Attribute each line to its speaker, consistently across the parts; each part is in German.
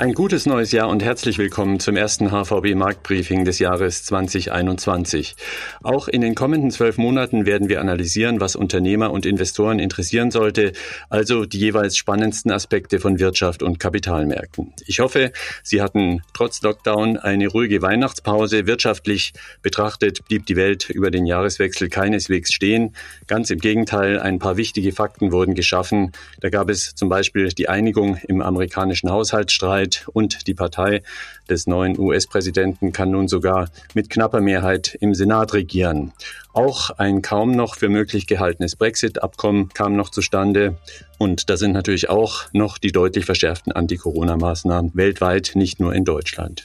Speaker 1: Ein gutes neues Jahr und herzlich willkommen zum ersten HVB Marktbriefing des Jahres 2021. Auch in den kommenden zwölf Monaten werden wir analysieren, was Unternehmer und Investoren interessieren sollte, also die jeweils spannendsten Aspekte von Wirtschaft und Kapitalmärkten. Ich hoffe, Sie hatten trotz Lockdown eine ruhige Weihnachtspause. Wirtschaftlich betrachtet blieb die Welt über den Jahreswechsel keineswegs stehen. Ganz im Gegenteil, ein paar wichtige Fakten wurden geschaffen. Da gab es zum Beispiel die Einigung im amerikanischen Haushaltsstreit Mehrheit und die Partei des neuen US-Präsidenten kann nun sogar mit knapper Mehrheit im Senat regieren. Auch ein kaum noch für möglich gehaltenes Brexit-Abkommen kam noch zustande. Und da sind natürlich auch noch die deutlich verschärften Anti-Corona-Maßnahmen weltweit, nicht nur in Deutschland.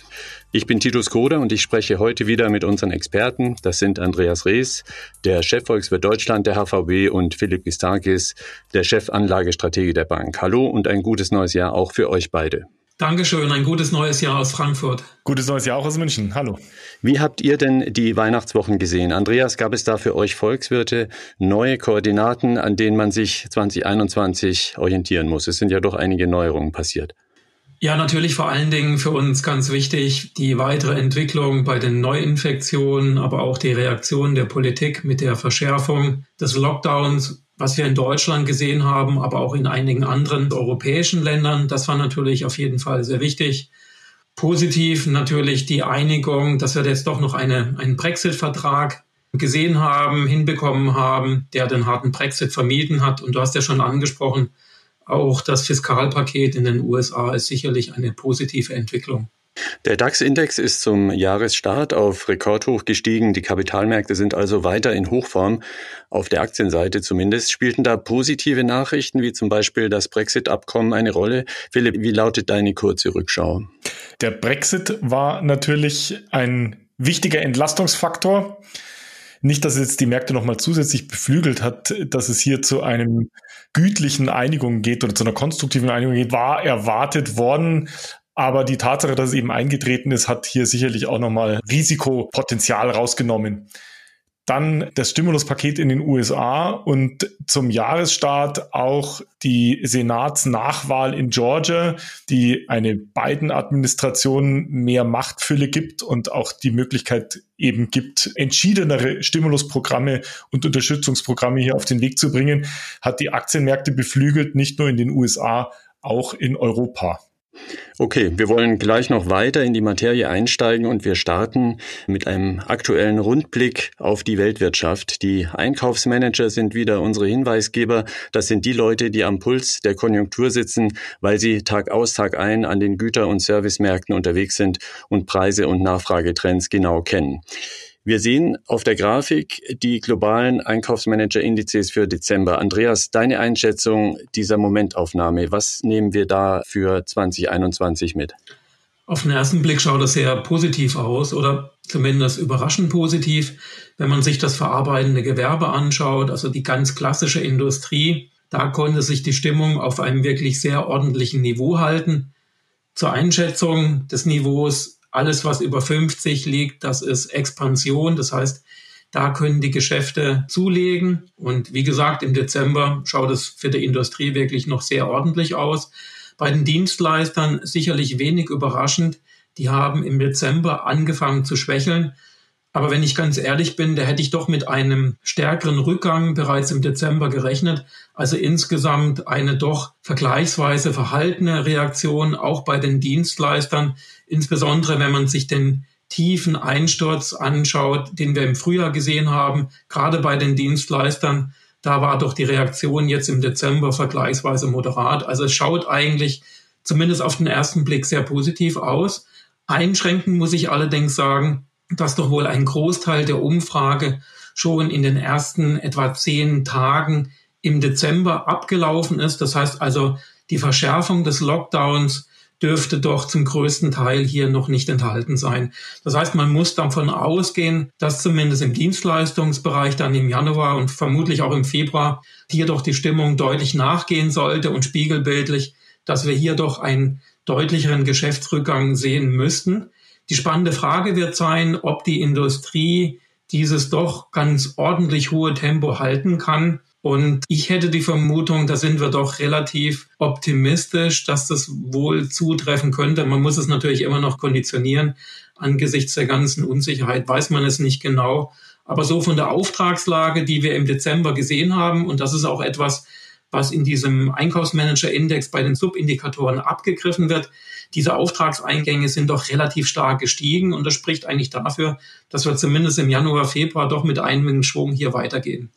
Speaker 1: Ich bin Titus Koder und ich spreche heute wieder mit unseren Experten. Das sind Andreas Rees, der Chefvolkswirt Deutschland der HVB und Philipp Gistakis, der Chefanlagestratege der Bank. Hallo und ein gutes neues Jahr auch für euch beide.
Speaker 2: Dankeschön, ein gutes neues Jahr aus Frankfurt.
Speaker 3: Gutes neues Jahr auch aus München. Hallo.
Speaker 1: Wie habt ihr denn die Weihnachtswochen gesehen? Andreas, gab es da für euch Volkswirte neue Koordinaten, an denen man sich 2021 orientieren muss? Es sind ja doch einige Neuerungen passiert.
Speaker 2: Ja, natürlich vor allen Dingen für uns ganz wichtig die weitere Entwicklung bei den Neuinfektionen, aber auch die Reaktion der Politik mit der Verschärfung des Lockdowns was wir in Deutschland gesehen haben, aber auch in einigen anderen europäischen Ländern. Das war natürlich auf jeden Fall sehr wichtig. Positiv natürlich die Einigung, dass wir jetzt doch noch eine, einen Brexit-Vertrag gesehen haben, hinbekommen haben, der den harten Brexit vermieden hat. Und du hast ja schon angesprochen, auch das Fiskalpaket in den USA ist sicherlich eine positive Entwicklung.
Speaker 1: Der DAX-Index ist zum Jahresstart auf Rekordhoch gestiegen. Die Kapitalmärkte sind also weiter in Hochform, auf der Aktienseite zumindest. Spielten da positive Nachrichten, wie zum Beispiel das Brexit-Abkommen, eine Rolle? Philipp, wie lautet deine kurze Rückschau?
Speaker 3: Der Brexit war natürlich ein wichtiger Entlastungsfaktor. Nicht, dass es jetzt die Märkte nochmal zusätzlich beflügelt hat, dass es hier zu einem gütlichen Einigung geht oder zu einer konstruktiven Einigung geht, war erwartet worden. Aber die Tatsache, dass es eben eingetreten ist, hat hier sicherlich auch nochmal Risikopotenzial rausgenommen. Dann das Stimuluspaket in den USA und zum Jahresstart auch die Senatsnachwahl in Georgia, die eine Biden-Administration mehr Machtfülle gibt und auch die Möglichkeit eben gibt, entschiedenere Stimulusprogramme und Unterstützungsprogramme hier auf den Weg zu bringen, hat die Aktienmärkte beflügelt, nicht nur in den USA, auch in Europa.
Speaker 1: Okay, wir wollen gleich noch weiter in die Materie einsteigen und wir starten mit einem aktuellen Rundblick auf die Weltwirtschaft. Die Einkaufsmanager sind wieder unsere Hinweisgeber. Das sind die Leute, die am Puls der Konjunktur sitzen, weil sie Tag aus, Tag ein an den Güter- und Servicemärkten unterwegs sind und Preise und Nachfragetrends genau kennen. Wir sehen auf der Grafik die globalen Einkaufsmanager-Indizes für Dezember. Andreas, deine Einschätzung dieser Momentaufnahme, was nehmen wir da für 2021 mit?
Speaker 2: Auf den ersten Blick schaut das sehr positiv aus oder zumindest überraschend positiv. Wenn man sich das verarbeitende Gewerbe anschaut, also die ganz klassische Industrie, da konnte sich die Stimmung auf einem wirklich sehr ordentlichen Niveau halten. Zur Einschätzung des Niveaus alles, was über 50 liegt, das ist Expansion. Das heißt, da können die Geschäfte zulegen. Und wie gesagt, im Dezember schaut es für die Industrie wirklich noch sehr ordentlich aus. Bei den Dienstleistern sicherlich wenig überraschend. Die haben im Dezember angefangen zu schwächeln. Aber wenn ich ganz ehrlich bin, da hätte ich doch mit einem stärkeren Rückgang bereits im Dezember gerechnet. Also insgesamt eine doch vergleichsweise verhaltene Reaktion auch bei den Dienstleistern, insbesondere wenn man sich den tiefen Einsturz anschaut, den wir im Frühjahr gesehen haben, gerade bei den Dienstleistern. Da war doch die Reaktion jetzt im Dezember vergleichsweise moderat. Also es schaut eigentlich zumindest auf den ersten Blick sehr positiv aus. Einschränken muss ich allerdings sagen, dass doch wohl ein Großteil der Umfrage schon in den ersten etwa zehn Tagen im Dezember abgelaufen ist. Das heißt also, die Verschärfung des Lockdowns dürfte doch zum größten Teil hier noch nicht enthalten sein. Das heißt, man muss davon ausgehen, dass zumindest im Dienstleistungsbereich dann im Januar und vermutlich auch im Februar hier doch die Stimmung deutlich nachgehen sollte und spiegelbildlich, dass wir hier doch einen deutlicheren Geschäftsrückgang sehen müssten. Die spannende Frage wird sein, ob die Industrie dieses doch ganz ordentlich hohe Tempo halten kann Und ich hätte die Vermutung, da sind wir doch relativ optimistisch, dass das wohl zutreffen könnte. Man muss es natürlich immer noch konditionieren. Angesichts der ganzen Unsicherheit weiß man es nicht genau. Aber so von der Auftragslage, die wir im Dezember gesehen haben, und das ist auch etwas, was in diesem Einkaufsmanager-Index bei den Subindikatoren abgegriffen wird, diese Auftragseingänge sind doch relativ stark gestiegen und das spricht eigentlich dafür, dass wir zumindest im Januar, Februar doch mit einigem Schwung hier weitergehen.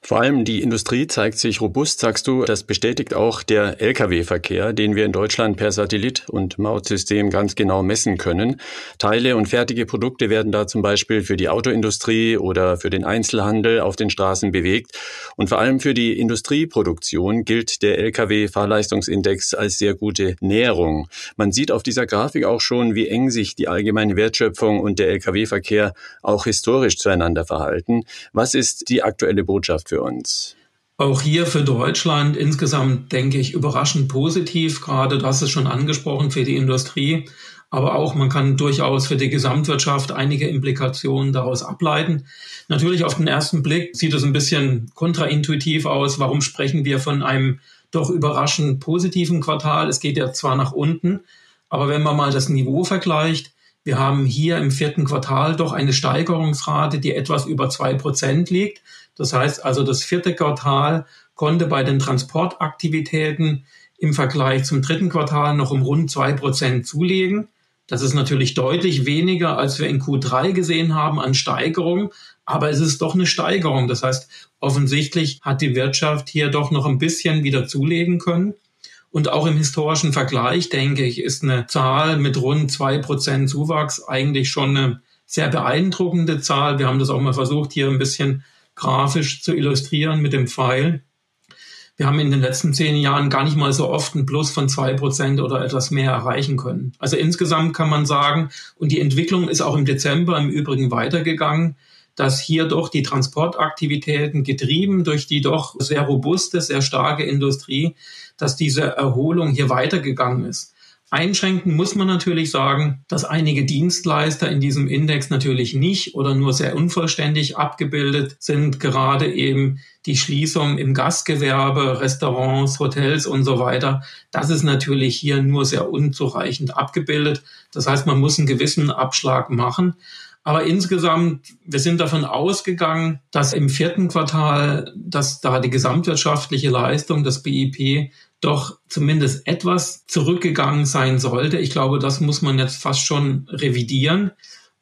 Speaker 1: Vor allem die Industrie zeigt sich robust, sagst du. Das bestätigt auch der Lkw-Verkehr, den wir in Deutschland per Satellit und Mautsystem ganz genau messen können. Teile und fertige Produkte werden da zum Beispiel für die Autoindustrie oder für den Einzelhandel auf den Straßen bewegt. Und vor allem für die Industrieproduktion gilt der Lkw-Fahrleistungsindex als sehr gute Näherung. Man sieht auf dieser Grafik auch schon, wie eng sich die allgemeine Wertschöpfung und der Lkw-Verkehr auch historisch zueinander verhalten. Was ist die aktuelle Botschaft für uns?
Speaker 2: Auch hier für Deutschland insgesamt denke ich überraschend positiv. Gerade das ist schon angesprochen für die Industrie. Aber auch man kann durchaus für die Gesamtwirtschaft einige Implikationen daraus ableiten. Natürlich auf den ersten Blick sieht es ein bisschen kontraintuitiv aus. Warum sprechen wir von einem doch überraschend positiven Quartal? Es geht ja zwar nach unten, aber wenn man mal das Niveau vergleicht, wir haben hier im vierten Quartal doch eine Steigerungsrate, die etwas über zwei Prozent liegt. Das heißt also, das vierte Quartal konnte bei den Transportaktivitäten im Vergleich zum dritten Quartal noch um rund zwei Prozent zulegen. Das ist natürlich deutlich weniger, als wir in Q3 gesehen haben an Steigerung, aber es ist doch eine Steigerung. Das heißt, offensichtlich hat die Wirtschaft hier doch noch ein bisschen wieder zulegen können. Und auch im historischen Vergleich, denke ich, ist eine Zahl mit rund zwei Prozent Zuwachs eigentlich schon eine sehr beeindruckende Zahl. Wir haben das auch mal versucht, hier ein bisschen grafisch zu illustrieren mit dem Pfeil. Wir haben in den letzten zehn Jahren gar nicht mal so oft ein Plus von zwei Prozent oder etwas mehr erreichen können. Also insgesamt kann man sagen, und die Entwicklung ist auch im Dezember im Übrigen weitergegangen, dass hier doch die Transportaktivitäten getrieben durch die doch sehr robuste, sehr starke Industrie, dass diese Erholung hier weitergegangen ist. Einschränken muss man natürlich sagen, dass einige Dienstleister in diesem Index natürlich nicht oder nur sehr unvollständig abgebildet sind. Gerade eben die Schließung im Gastgewerbe, Restaurants, Hotels und so weiter. Das ist natürlich hier nur sehr unzureichend abgebildet. Das heißt, man muss einen gewissen Abschlag machen. Aber insgesamt, wir sind davon ausgegangen, dass im vierten Quartal, dass da die gesamtwirtschaftliche Leistung, das BIP, doch zumindest etwas zurückgegangen sein sollte. Ich glaube, das muss man jetzt fast schon revidieren.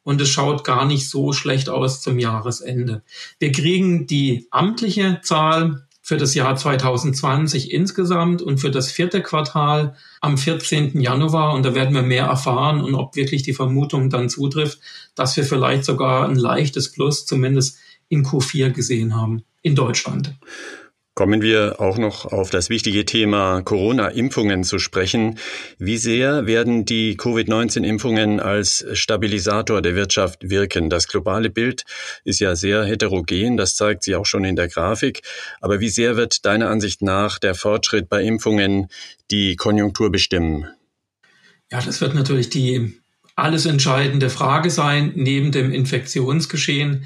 Speaker 2: Und es schaut gar nicht so schlecht aus zum Jahresende. Wir kriegen die amtliche Zahl für das Jahr 2020 insgesamt und für das vierte Quartal am 14. Januar. Und da werden wir mehr erfahren und ob wirklich die Vermutung dann zutrifft, dass wir vielleicht sogar ein leichtes Plus zumindest in Q4 gesehen haben in Deutschland.
Speaker 1: Kommen wir auch noch auf das wichtige Thema Corona-Impfungen zu sprechen. Wie sehr werden die Covid-19-Impfungen als Stabilisator der Wirtschaft wirken? Das globale Bild ist ja sehr heterogen, das zeigt sich auch schon in der Grafik. Aber wie sehr wird deiner Ansicht nach der Fortschritt bei Impfungen die Konjunktur bestimmen?
Speaker 2: Ja, das wird natürlich die alles entscheidende Frage sein, neben dem Infektionsgeschehen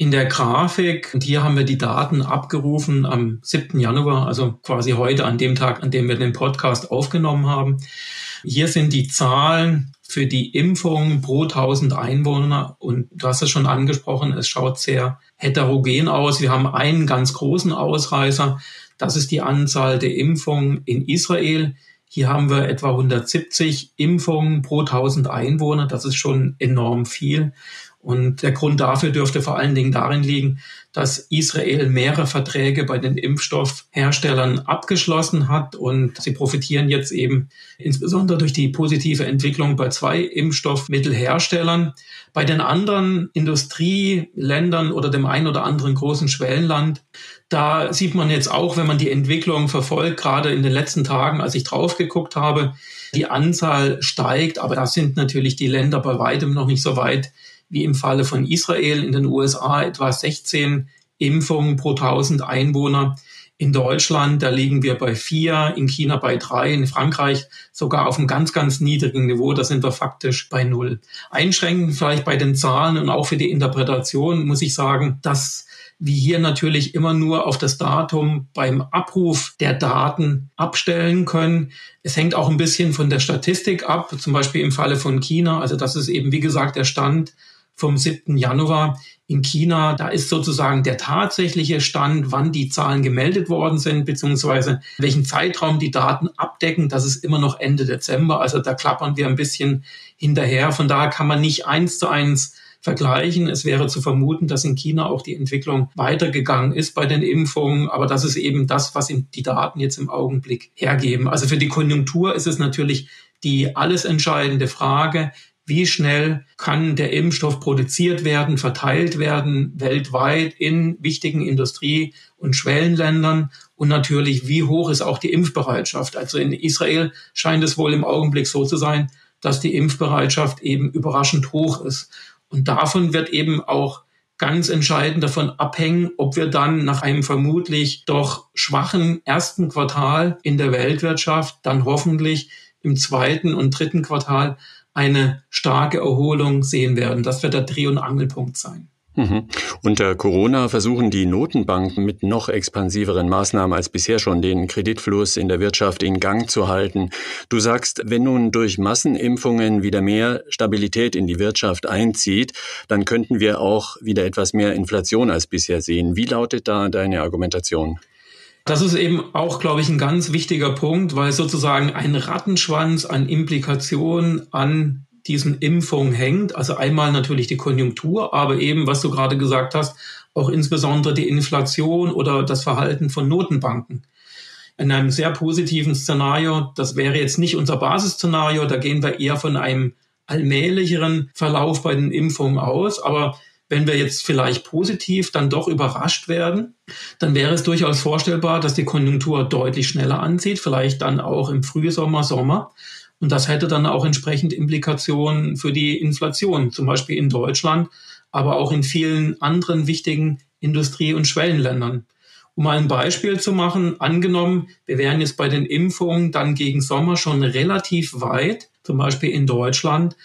Speaker 2: in der Grafik, und hier haben wir die Daten abgerufen am 7. Januar, also quasi heute an dem Tag, an dem wir den Podcast aufgenommen haben. Hier sind die Zahlen für die Impfung pro 1000 Einwohner und du hast es schon angesprochen, es schaut sehr heterogen aus. Wir haben einen ganz großen Ausreißer, das ist die Anzahl der Impfungen in Israel. Hier haben wir etwa 170 Impfungen pro 1000 Einwohner. Das ist schon enorm viel. Und der Grund dafür dürfte vor allen Dingen darin liegen, dass Israel mehrere Verträge bei den Impfstoffherstellern abgeschlossen hat und sie profitieren jetzt eben insbesondere durch die positive Entwicklung bei zwei Impfstoffmittelherstellern. Bei den anderen Industrieländern oder dem einen oder anderen großen Schwellenland, da sieht man jetzt auch, wenn man die Entwicklung verfolgt, gerade in den letzten Tagen, als ich drauf geguckt habe, die Anzahl steigt, aber da sind natürlich die Länder bei weitem noch nicht so weit, wie im Falle von Israel in den USA etwa 16 Impfungen pro 1000 Einwohner. In Deutschland, da liegen wir bei vier, in China bei drei, in Frankreich sogar auf einem ganz, ganz niedrigen Niveau, da sind wir faktisch bei null. Einschränkend vielleicht bei den Zahlen und auch für die Interpretation muss ich sagen, dass wie hier natürlich immer nur auf das Datum beim Abruf der Daten abstellen können. Es hängt auch ein bisschen von der Statistik ab, zum Beispiel im Falle von China. Also das ist eben, wie gesagt, der Stand vom 7. Januar in China. Da ist sozusagen der tatsächliche Stand, wann die Zahlen gemeldet worden sind, beziehungsweise welchen Zeitraum die Daten abdecken. Das ist immer noch Ende Dezember. Also da klappern wir ein bisschen hinterher. Von daher kann man nicht eins zu eins vergleichen. Es wäre zu vermuten, dass in China auch die Entwicklung weitergegangen ist bei den Impfungen, aber das ist eben das, was die Daten jetzt im Augenblick hergeben. Also für die Konjunktur ist es natürlich die alles entscheidende Frage, wie schnell kann der Impfstoff produziert werden, verteilt werden weltweit in wichtigen Industrie- und Schwellenländern und natürlich, wie hoch ist auch die Impfbereitschaft. Also in Israel scheint es wohl im Augenblick so zu sein, dass die Impfbereitschaft eben überraschend hoch ist. Und davon wird eben auch ganz entscheidend davon abhängen, ob wir dann nach einem vermutlich doch schwachen ersten Quartal in der Weltwirtschaft dann hoffentlich im zweiten und dritten Quartal eine starke Erholung sehen werden. Das wird der Dreh- und Angelpunkt sein.
Speaker 1: Mhm. Unter Corona versuchen die Notenbanken mit noch expansiveren Maßnahmen als bisher schon den Kreditfluss in der Wirtschaft in Gang zu halten. Du sagst, wenn nun durch Massenimpfungen wieder mehr Stabilität in die Wirtschaft einzieht, dann könnten wir auch wieder etwas mehr Inflation als bisher sehen. Wie lautet da deine Argumentation?
Speaker 2: Das ist eben auch, glaube ich, ein ganz wichtiger Punkt, weil sozusagen ein Rattenschwanz an Implikationen an diesen Impfungen hängt. Also einmal natürlich die Konjunktur, aber eben, was du gerade gesagt hast, auch insbesondere die Inflation oder das Verhalten von Notenbanken. In einem sehr positiven Szenario, das wäre jetzt nicht unser Basisszenario, da gehen wir eher von einem allmählicheren Verlauf bei den Impfungen aus. Aber wenn wir jetzt vielleicht positiv dann doch überrascht werden, dann wäre es durchaus vorstellbar, dass die Konjunktur deutlich schneller anzieht, vielleicht dann auch im Frühsommer, Sommer. Und das hätte dann auch entsprechend Implikationen für die Inflation, zum Beispiel in Deutschland, aber auch in vielen anderen wichtigen Industrie- und Schwellenländern. Um mal ein Beispiel zu machen, angenommen, wir wären jetzt bei den Impfungen dann gegen Sommer schon relativ weit, zum Beispiel in Deutschland,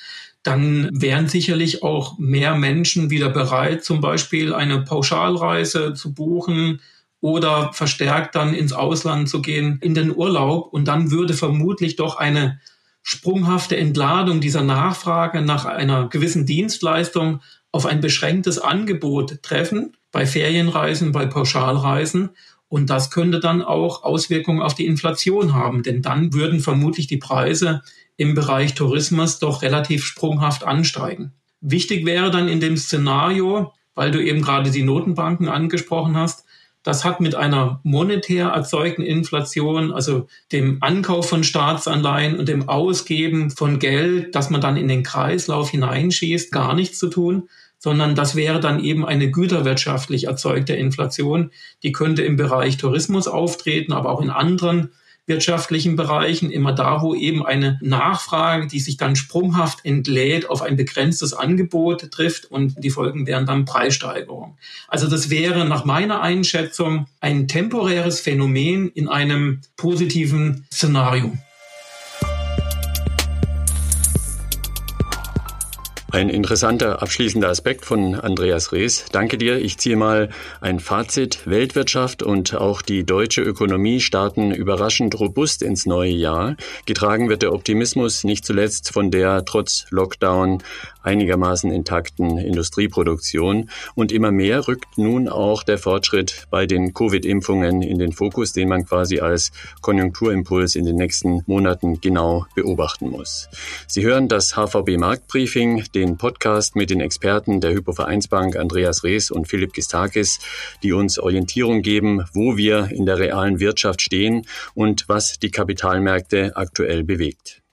Speaker 2: dann wären sicherlich auch mehr Menschen wieder bereit, zum Beispiel eine Pauschalreise zu buchen oder verstärkt dann ins Ausland zu gehen, in den Urlaub. Und dann würde vermutlich doch eine sprunghafte Entladung dieser Nachfrage nach einer gewissen Dienstleistung auf ein beschränktes Angebot treffen, bei Ferienreisen, bei Pauschalreisen. Und das könnte dann auch Auswirkungen auf die Inflation haben, denn dann würden vermutlich die Preise im Bereich Tourismus doch relativ sprunghaft ansteigen. Wichtig wäre dann in dem Szenario, weil du eben gerade die Notenbanken angesprochen hast, das hat mit einer monetär erzeugten Inflation, also dem Ankauf von Staatsanleihen und dem Ausgeben von Geld, das man dann in den Kreislauf hineinschießt, gar nichts zu tun, sondern das wäre dann eben eine güterwirtschaftlich erzeugte Inflation. Die könnte im Bereich Tourismus auftreten, aber auch in anderen wirtschaftlichen Bereichen, immer da, wo eben eine Nachfrage, die sich dann sprunghaft entlädt, auf ein begrenztes Angebot trifft und die Folgen wären dann Preissteigerung. Also das wäre nach meiner Einschätzung ein temporäres Phänomen in einem positiven Szenario.
Speaker 1: Ein interessanter abschließender Aspekt von Andreas Rees. Danke dir. Ich ziehe mal ein Fazit. Weltwirtschaft und auch die deutsche Ökonomie starten überraschend robust ins neue Jahr. Getragen wird der Optimismus nicht zuletzt von der trotz Lockdown einigermaßen intakten Industrieproduktion. Und immer mehr rückt nun auch der Fortschritt bei den Covid-Impfungen in den Fokus, den man quasi als Konjunkturimpuls in den nächsten Monaten genau beobachten muss. Sie hören das HVB Marktbriefing, den Podcast mit den Experten der Hypovereinsbank Andreas Rees und Philipp Gistakis, die uns Orientierung geben, wo wir in der realen Wirtschaft stehen und was die Kapitalmärkte aktuell bewegt.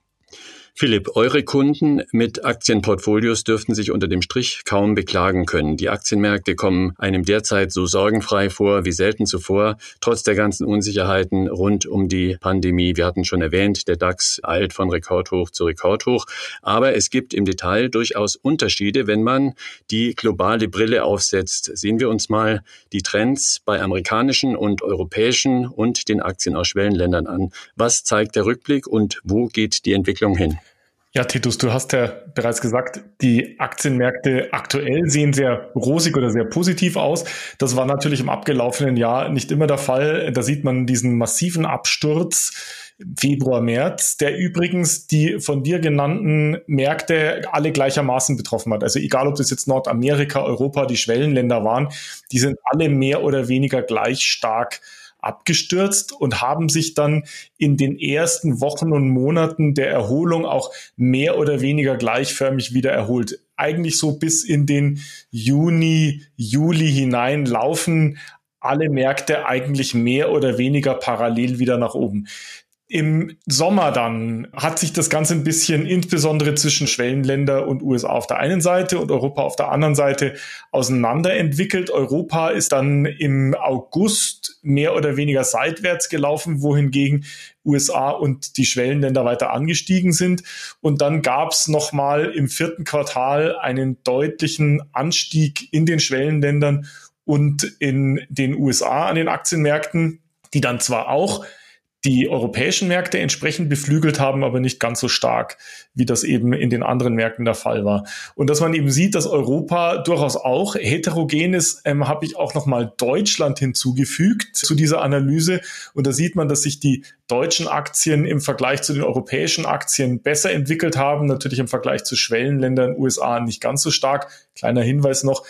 Speaker 1: Philipp, eure Kunden mit Aktienportfolios dürften sich unter dem Strich kaum beklagen können. Die Aktienmärkte kommen einem derzeit so sorgenfrei vor wie selten zuvor, trotz der ganzen Unsicherheiten rund um die Pandemie. Wir hatten schon erwähnt, der DAX eilt von Rekordhoch zu Rekordhoch. Aber es gibt im Detail durchaus Unterschiede, wenn man die globale Brille aufsetzt. Sehen wir uns mal die Trends bei amerikanischen und europäischen und den Aktien aus Schwellenländern an. Was zeigt der Rückblick und wo geht die Entwicklung hin?
Speaker 3: Ja, Titus, du hast ja bereits gesagt, die Aktienmärkte aktuell sehen sehr rosig oder sehr positiv aus. Das war natürlich im abgelaufenen Jahr nicht immer der Fall. Da sieht man diesen massiven Absturz Februar, März, der übrigens die von dir genannten Märkte alle gleichermaßen betroffen hat. Also egal, ob das jetzt Nordamerika, Europa, die Schwellenländer waren, die sind alle mehr oder weniger gleich stark abgestürzt und haben sich dann in den ersten Wochen und Monaten der Erholung auch mehr oder weniger gleichförmig wieder erholt. Eigentlich so bis in den Juni, Juli hinein laufen alle Märkte eigentlich mehr oder weniger parallel wieder nach oben. Im Sommer dann hat sich das Ganze ein bisschen insbesondere zwischen Schwellenländer und USA auf der einen Seite und Europa auf der anderen Seite auseinanderentwickelt. Europa ist dann im August mehr oder weniger seitwärts gelaufen, wohingegen USA und die Schwellenländer weiter angestiegen sind. Und dann gab es nochmal im vierten Quartal einen deutlichen Anstieg in den Schwellenländern und in den USA an den Aktienmärkten, die dann zwar auch die europäischen Märkte entsprechend beflügelt haben, aber nicht ganz so stark, wie das eben in den anderen Märkten der Fall war. Und dass man eben sieht, dass Europa durchaus auch heterogen ist, ähm, habe ich auch nochmal Deutschland hinzugefügt zu dieser Analyse. Und da sieht man, dass sich die deutschen Aktien im Vergleich zu den europäischen Aktien besser entwickelt haben, natürlich im Vergleich zu Schwellenländern, USA nicht ganz so stark. Kleiner Hinweis noch,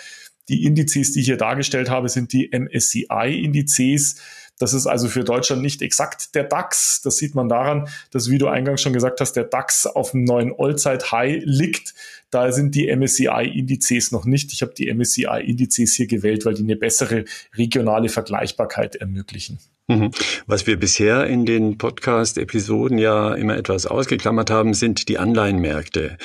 Speaker 3: die Indizes, die ich hier dargestellt habe, sind die MSCI-Indizes das ist also für Deutschland nicht exakt der DAX. Das sieht man daran, dass, wie du eingangs schon gesagt hast, der DAX auf einem neuen Allzeit-High liegt. Da sind die MSCI-Indizes noch nicht. Ich habe die MSCI-Indizes hier gewählt, weil die eine bessere regionale Vergleichbarkeit ermöglichen.
Speaker 1: Mhm. Was wir bisher in den Podcast-Episoden ja immer etwas ausgeklammert haben, sind die Anleihenmärkte.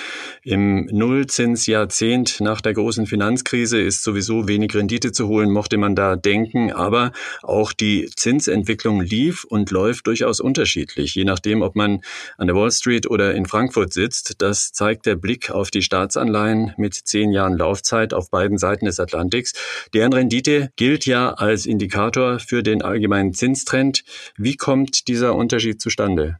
Speaker 1: Im Nullzinsjahrzehnt nach der großen Finanzkrise ist sowieso wenig Rendite zu holen, mochte man da denken, aber auch die Zinsentwicklung lief und läuft durchaus unterschiedlich, je nachdem, ob man an der Wall Street oder in Frankfurt sitzt. Das zeigt der Blick auf die Staatsanleihen mit zehn Jahren Laufzeit auf beiden Seiten des Atlantiks. Deren Rendite gilt ja als Indikator für den allgemeinen Zins Zinstrend. Wie kommt dieser Unterschied zustande?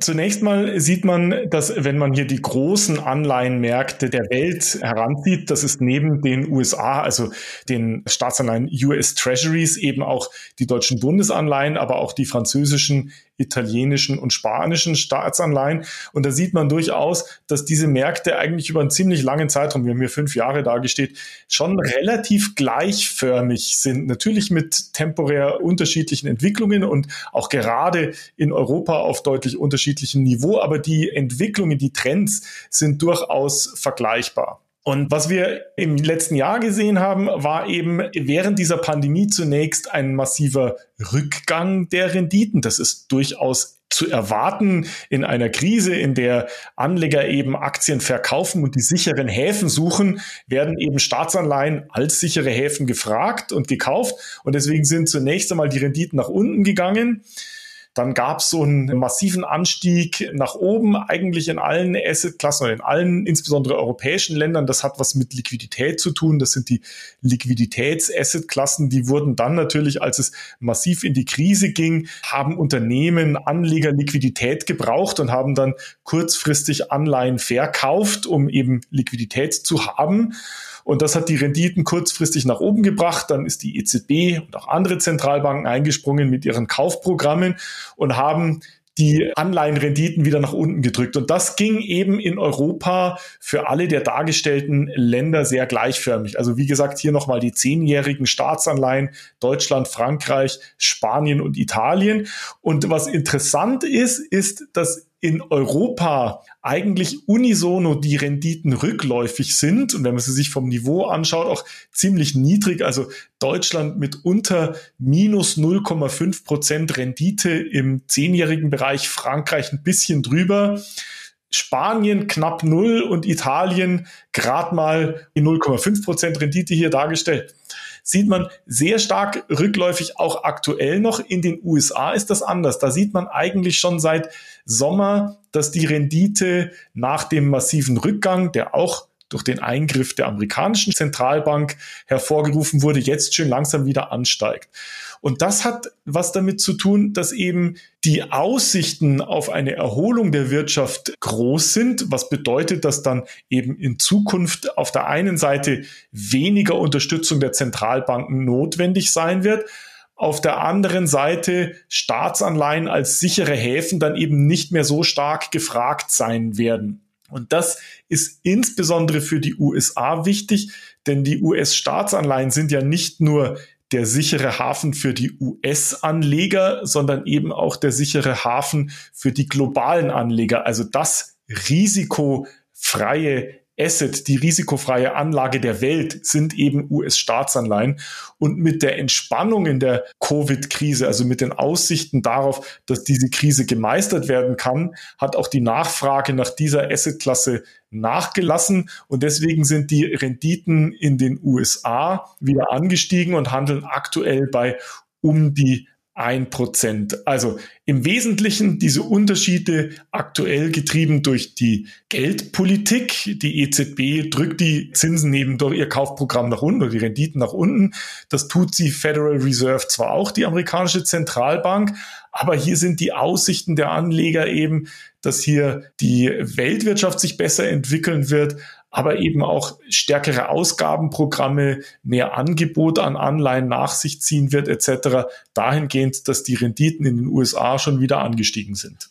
Speaker 3: Zunächst mal sieht man, dass wenn man hier die großen Anleihenmärkte der Welt heranzieht, das ist neben den USA, also den Staatsanleihen US Treasuries, eben auch die deutschen Bundesanleihen, aber auch die französischen italienischen und spanischen Staatsanleihen. Und da sieht man durchaus, dass diese Märkte eigentlich über einen ziemlich langen Zeitraum, wir haben hier fünf Jahre dargestellt, schon relativ gleichförmig sind. Natürlich mit temporär unterschiedlichen Entwicklungen und auch gerade in Europa auf deutlich unterschiedlichem Niveau. Aber die Entwicklungen, die Trends sind durchaus vergleichbar. Und was wir im letzten Jahr gesehen haben, war eben während dieser Pandemie zunächst ein massiver Rückgang der Renditen. Das ist durchaus zu erwarten in einer Krise, in der Anleger eben Aktien verkaufen und die sicheren Häfen suchen, werden eben Staatsanleihen als sichere Häfen gefragt und gekauft. Und deswegen sind zunächst einmal die Renditen nach unten gegangen. Dann gab es so einen massiven Anstieg nach oben, eigentlich in allen Assetklassen oder in allen, insbesondere europäischen Ländern. Das hat was mit Liquidität zu tun. Das sind die Liquiditäts-Assetklassen. Die wurden dann natürlich, als es massiv in die Krise ging, haben Unternehmen, Anleger Liquidität gebraucht und haben dann kurzfristig Anleihen verkauft, um eben Liquidität zu haben. Und das hat die Renditen kurzfristig nach oben gebracht. Dann ist die EZB und auch andere Zentralbanken eingesprungen mit ihren Kaufprogrammen und haben die Anleihenrenditen wieder nach unten gedrückt. Und das ging eben in Europa für alle der dargestellten Länder sehr gleichförmig. Also wie gesagt, hier nochmal die zehnjährigen Staatsanleihen Deutschland, Frankreich, Spanien und Italien. Und was interessant ist, ist, dass in Europa eigentlich unisono die Renditen rückläufig sind und wenn man sie sich vom Niveau anschaut, auch ziemlich niedrig. Also Deutschland mit unter minus 0,5 Prozent Rendite im zehnjährigen Bereich, Frankreich ein bisschen drüber. Spanien knapp null und Italien gerade mal in 0,5 Prozent Rendite hier dargestellt. Sieht man sehr stark rückläufig auch aktuell noch. In den USA ist das anders. Da sieht man eigentlich schon seit Sommer, dass die Rendite nach dem massiven Rückgang, der auch durch den Eingriff der amerikanischen Zentralbank hervorgerufen wurde, jetzt schön langsam wieder ansteigt. Und das hat was damit zu tun, dass eben die Aussichten auf eine Erholung der Wirtschaft groß sind, was bedeutet, dass dann eben in Zukunft auf der einen Seite weniger Unterstützung der Zentralbanken notwendig sein wird, auf der anderen Seite Staatsanleihen als sichere Häfen dann eben nicht mehr so stark gefragt sein werden. Und das ist insbesondere für die USA wichtig, denn die US-Staatsanleihen sind ja nicht nur der sichere Hafen für die US-Anleger, sondern eben auch der sichere Hafen für die globalen Anleger. Also das risikofreie Asset, die risikofreie Anlage der Welt sind eben US-Staatsanleihen. Und mit der Entspannung in der Covid-Krise, also mit den Aussichten darauf, dass diese Krise gemeistert werden kann, hat auch die Nachfrage nach dieser Assetklasse nachgelassen. Und deswegen sind die Renditen in den USA wieder angestiegen und handeln aktuell bei um die ein Prozent. Also im Wesentlichen diese Unterschiede aktuell getrieben durch die Geldpolitik. Die EZB drückt die Zinsen neben durch ihr Kaufprogramm nach unten oder die Renditen nach unten. Das tut sie Federal Reserve zwar auch, die amerikanische Zentralbank, aber hier sind die Aussichten der Anleger eben, dass hier die Weltwirtschaft sich besser entwickeln wird, aber eben auch stärkere Ausgabenprogramme, mehr Angebot an Anleihen nach sich ziehen wird etc. dahingehend, dass die Renditen in den USA schon wieder angestiegen sind.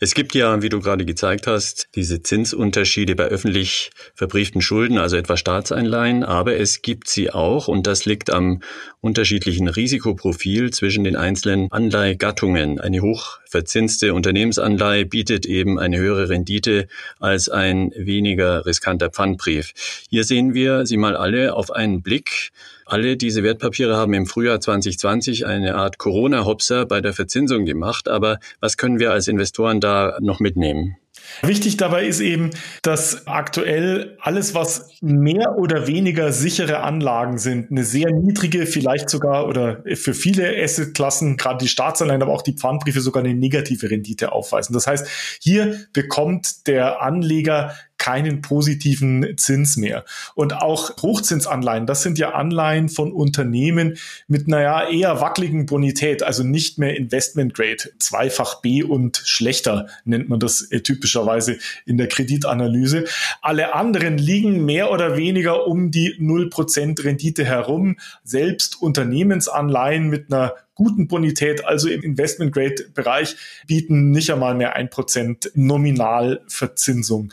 Speaker 1: Es gibt ja, wie du gerade gezeigt hast, diese Zinsunterschiede bei öffentlich verbrieften Schulden, also etwa Staatseinleihen, aber es gibt sie auch und das liegt am unterschiedlichen Risikoprofil zwischen den einzelnen Anleihegattungen. Eine hochverzinste Unternehmensanleihe bietet eben eine höhere Rendite als ein weniger riskanter Pfandbrief. Hier sehen wir sie mal alle auf einen Blick. Alle diese Wertpapiere haben im Frühjahr 2020 eine Art Corona-Hopser bei der Verzinsung gemacht. Aber was können wir als Investoren da noch mitnehmen?
Speaker 3: Wichtig dabei ist eben, dass aktuell alles, was mehr oder weniger sichere Anlagen sind, eine sehr niedrige, vielleicht sogar oder für viele Assetklassen, gerade die Staatsanleihen, aber auch die Pfandbriefe sogar eine negative Rendite aufweisen. Das heißt, hier bekommt der Anleger keinen positiven Zins mehr. Und auch Hochzinsanleihen, das sind ja Anleihen von Unternehmen mit, naja, eher wackeligen Bonität, also nicht mehr Investment Grade, zweifach B und schlechter nennt man das äh, typischerweise in der Kreditanalyse. Alle anderen liegen mehr oder weniger um die 0% Rendite herum. Selbst Unternehmensanleihen mit einer guten Bonität, also im Investment Grade Bereich, bieten nicht einmal mehr ein Prozent Nominalverzinsung.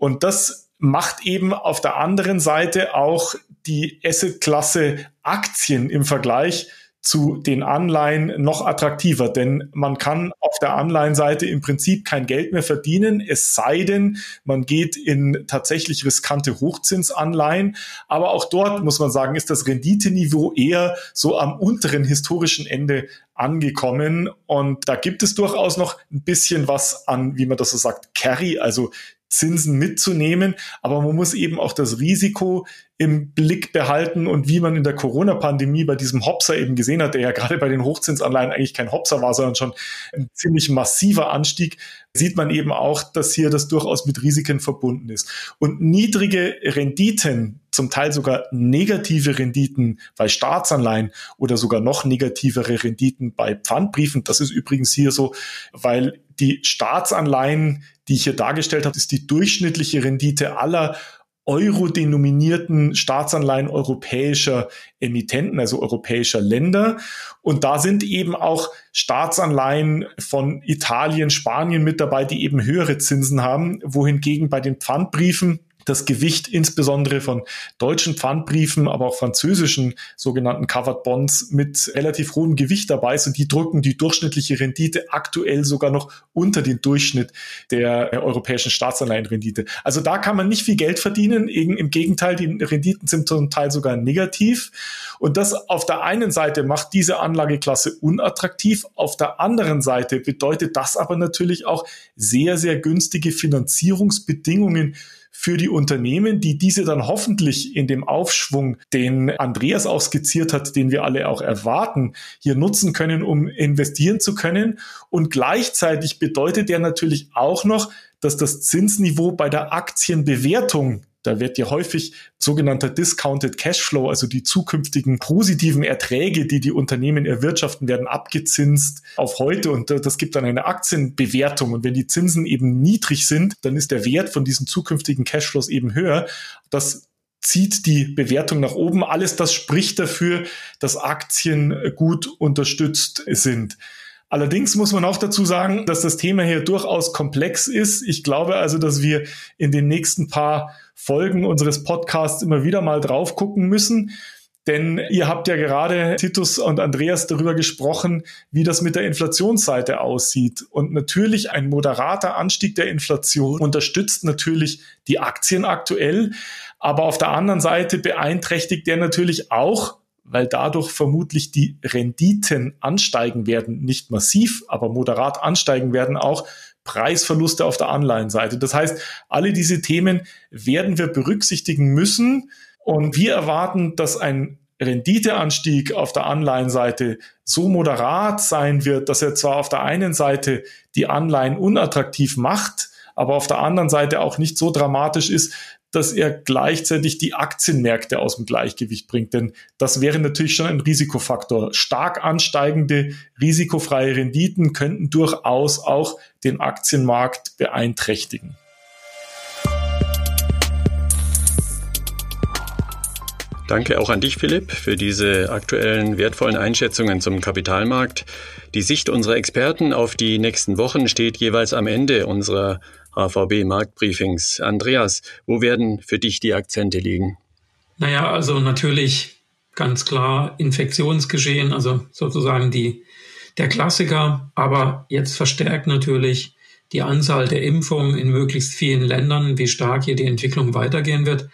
Speaker 3: Und das macht eben auf der anderen Seite auch die Assetklasse Aktien im Vergleich zu den Anleihen noch attraktiver, denn man kann auf der Anleihenseite im Prinzip kein Geld mehr verdienen, es sei denn, man geht in tatsächlich riskante Hochzinsanleihen. Aber auch dort muss man sagen, ist das Renditeniveau eher so am unteren historischen Ende angekommen. Und da gibt es durchaus noch ein bisschen was an, wie man das so sagt, Carry, also Zinsen mitzunehmen. Aber man muss eben auch das Risiko im Blick behalten und wie man in der Corona-Pandemie bei diesem Hopser eben gesehen hat, der ja gerade bei den Hochzinsanleihen eigentlich kein Hopser war, sondern schon ein ziemlich massiver Anstieg, sieht man eben auch, dass hier das durchaus mit Risiken verbunden ist. Und niedrige Renditen, zum Teil sogar negative Renditen bei Staatsanleihen oder sogar noch negativere Renditen bei Pfandbriefen, das ist übrigens hier so, weil die Staatsanleihen, die ich hier dargestellt habe, ist die durchschnittliche Rendite aller euro-denominierten Staatsanleihen europäischer Emittenten, also europäischer Länder. Und da sind eben auch Staatsanleihen von Italien, Spanien mit dabei, die eben höhere Zinsen haben, wohingegen bei den Pfandbriefen das Gewicht insbesondere von deutschen Pfandbriefen, aber auch französischen sogenannten Covered Bonds mit relativ hohem Gewicht dabei ist und die drücken die durchschnittliche Rendite aktuell sogar noch unter den Durchschnitt der europäischen Staatsanleihenrendite. Also da kann man nicht viel Geld verdienen. Im Gegenteil, die Renditen sind zum Teil sogar negativ. Und das auf der einen Seite macht diese Anlageklasse unattraktiv. Auf der anderen Seite bedeutet das aber natürlich auch sehr, sehr günstige Finanzierungsbedingungen für die Unternehmen, die diese dann hoffentlich in dem Aufschwung, den Andreas auch skizziert hat, den wir alle auch erwarten, hier nutzen können, um investieren zu können. Und gleichzeitig bedeutet der natürlich auch noch, dass das Zinsniveau bei der Aktienbewertung da wird ja häufig sogenannter Discounted Cashflow, also die zukünftigen positiven Erträge, die die Unternehmen erwirtschaften, werden abgezinst auf heute und das gibt dann eine Aktienbewertung. Und wenn die Zinsen eben niedrig sind, dann ist der Wert von diesen zukünftigen Cashflows eben höher. Das zieht die Bewertung nach oben. Alles das spricht dafür, dass Aktien gut unterstützt sind. Allerdings muss man auch dazu sagen, dass das Thema hier durchaus komplex ist. Ich glaube also, dass wir in den nächsten paar Folgen unseres Podcasts immer wieder mal drauf gucken müssen. Denn ihr habt ja gerade Titus und Andreas darüber gesprochen, wie das mit der Inflationsseite aussieht. Und natürlich ein moderater Anstieg der Inflation unterstützt natürlich die Aktien aktuell. Aber auf der anderen Seite beeinträchtigt der natürlich auch weil dadurch vermutlich die Renditen ansteigen werden, nicht massiv, aber moderat ansteigen werden auch Preisverluste auf der Anleihenseite. Das heißt, alle diese Themen werden wir berücksichtigen müssen und wir erwarten, dass ein Renditeanstieg auf der Anleihenseite so moderat sein wird, dass er zwar auf der einen Seite die Anleihen unattraktiv macht, aber auf der anderen Seite auch nicht so dramatisch ist, dass er gleichzeitig die Aktienmärkte aus dem Gleichgewicht bringt. Denn das wäre natürlich schon ein Risikofaktor. Stark ansteigende risikofreie Renditen könnten durchaus auch den Aktienmarkt beeinträchtigen.
Speaker 1: Danke auch an dich, Philipp, für diese aktuellen wertvollen Einschätzungen zum Kapitalmarkt. Die Sicht unserer Experten auf die nächsten Wochen steht jeweils am Ende unserer HVB Marktbriefings. Andreas, wo werden für dich die Akzente liegen?
Speaker 2: Naja, also natürlich ganz klar Infektionsgeschehen, also sozusagen die, der Klassiker, aber jetzt verstärkt natürlich die Anzahl der Impfungen in möglichst vielen Ländern, wie stark hier die Entwicklung weitergehen wird.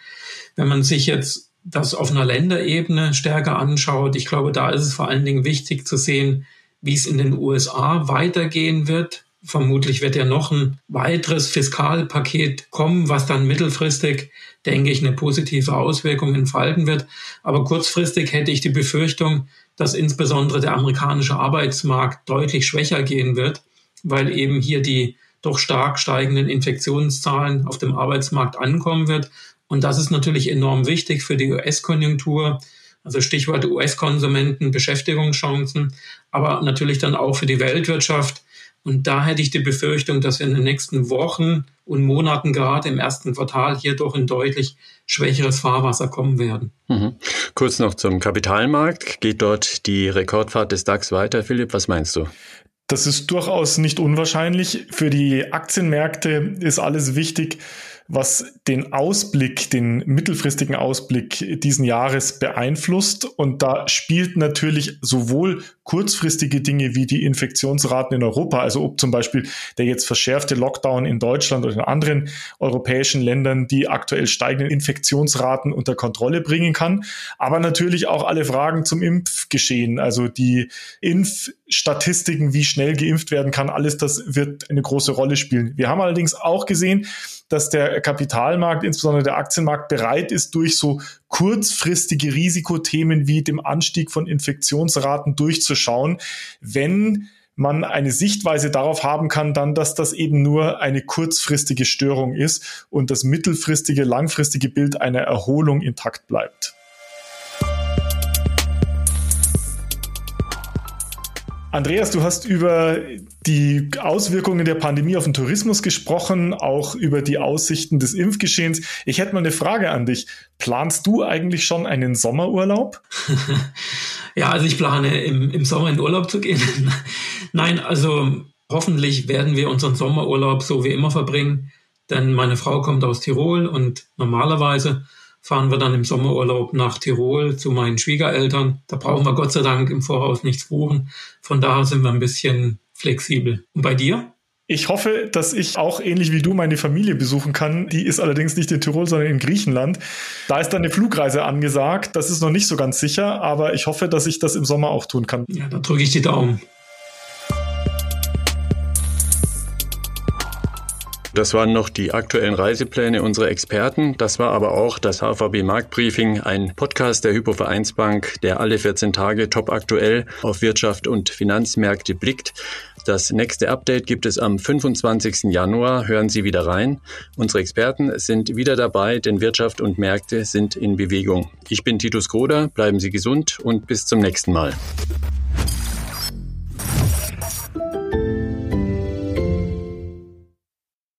Speaker 2: Wenn man sich jetzt das auf einer Länderebene stärker anschaut, ich glaube, da ist es vor allen Dingen wichtig zu sehen, wie es in den USA weitergehen wird. Vermutlich wird ja noch ein weiteres Fiskalpaket kommen, was dann mittelfristig, denke ich, eine positive Auswirkung entfalten wird. Aber kurzfristig hätte ich die Befürchtung, dass insbesondere der amerikanische Arbeitsmarkt deutlich schwächer gehen wird, weil eben hier die doch stark steigenden Infektionszahlen auf dem Arbeitsmarkt ankommen wird. Und das ist natürlich enorm wichtig für die US-Konjunktur. Also Stichwort US-Konsumenten, Beschäftigungschancen, aber natürlich dann auch für die Weltwirtschaft und da hätte ich die Befürchtung, dass wir in den nächsten Wochen und Monaten gerade im ersten Quartal hier doch in deutlich schwächeres Fahrwasser kommen werden.
Speaker 1: Mhm. Kurz noch zum Kapitalmarkt. Geht dort die Rekordfahrt des DAX weiter? Philipp, was meinst du?
Speaker 3: Das ist durchaus nicht unwahrscheinlich. Für die Aktienmärkte ist alles wichtig, was den Ausblick, den mittelfristigen Ausblick diesen Jahres beeinflusst. Und da spielt natürlich sowohl kurzfristige Dinge wie die Infektionsraten in Europa, also ob zum Beispiel der jetzt verschärfte Lockdown in Deutschland oder in anderen europäischen Ländern die aktuell steigenden Infektionsraten unter Kontrolle bringen kann, aber natürlich auch alle Fragen zum Impfgeschehen, also die Impfstatistiken, wie schnell geimpft werden kann, alles das wird eine große Rolle spielen. Wir haben allerdings auch gesehen, dass der Kapitalmarkt, insbesondere der Aktienmarkt, bereit ist, durch so kurzfristige Risikothemen wie dem Anstieg von Infektionsraten durchzuschauen, wenn man eine Sichtweise darauf haben kann, dann, dass das eben nur eine kurzfristige Störung ist und das mittelfristige, langfristige Bild einer Erholung intakt bleibt. Andreas, du hast über die Auswirkungen der Pandemie auf den Tourismus gesprochen, auch über die Aussichten des Impfgeschehens. Ich hätte mal eine Frage an dich. Planst du eigentlich schon einen Sommerurlaub?
Speaker 2: ja, also ich plane im, im Sommer in Urlaub zu gehen. Nein, also hoffentlich werden wir unseren Sommerurlaub so wie immer verbringen. denn meine Frau kommt aus Tirol und normalerweise fahren wir dann im Sommerurlaub nach Tirol zu meinen Schwiegereltern. Da brauchen wir Gott sei Dank im Voraus nichts buchen. Von daher sind wir ein bisschen flexibel. Und bei dir?
Speaker 3: Ich hoffe, dass ich auch ähnlich wie du meine Familie besuchen kann. Die ist allerdings nicht in Tirol, sondern in Griechenland. Da ist dann eine Flugreise angesagt. Das ist noch nicht so ganz sicher, aber ich hoffe, dass ich das im Sommer auch tun kann.
Speaker 2: Ja, da drücke ich die Daumen.
Speaker 1: Das waren noch die aktuellen Reisepläne unserer Experten. Das war aber auch das HVB Marktbriefing, ein Podcast der Hypo Vereinsbank, der alle 14 Tage top aktuell auf Wirtschaft und Finanzmärkte blickt. Das nächste Update gibt es am 25. Januar. Hören Sie wieder rein. Unsere Experten sind wieder dabei, denn Wirtschaft und Märkte sind in Bewegung. Ich bin Titus Groder. Bleiben Sie gesund und bis zum nächsten Mal.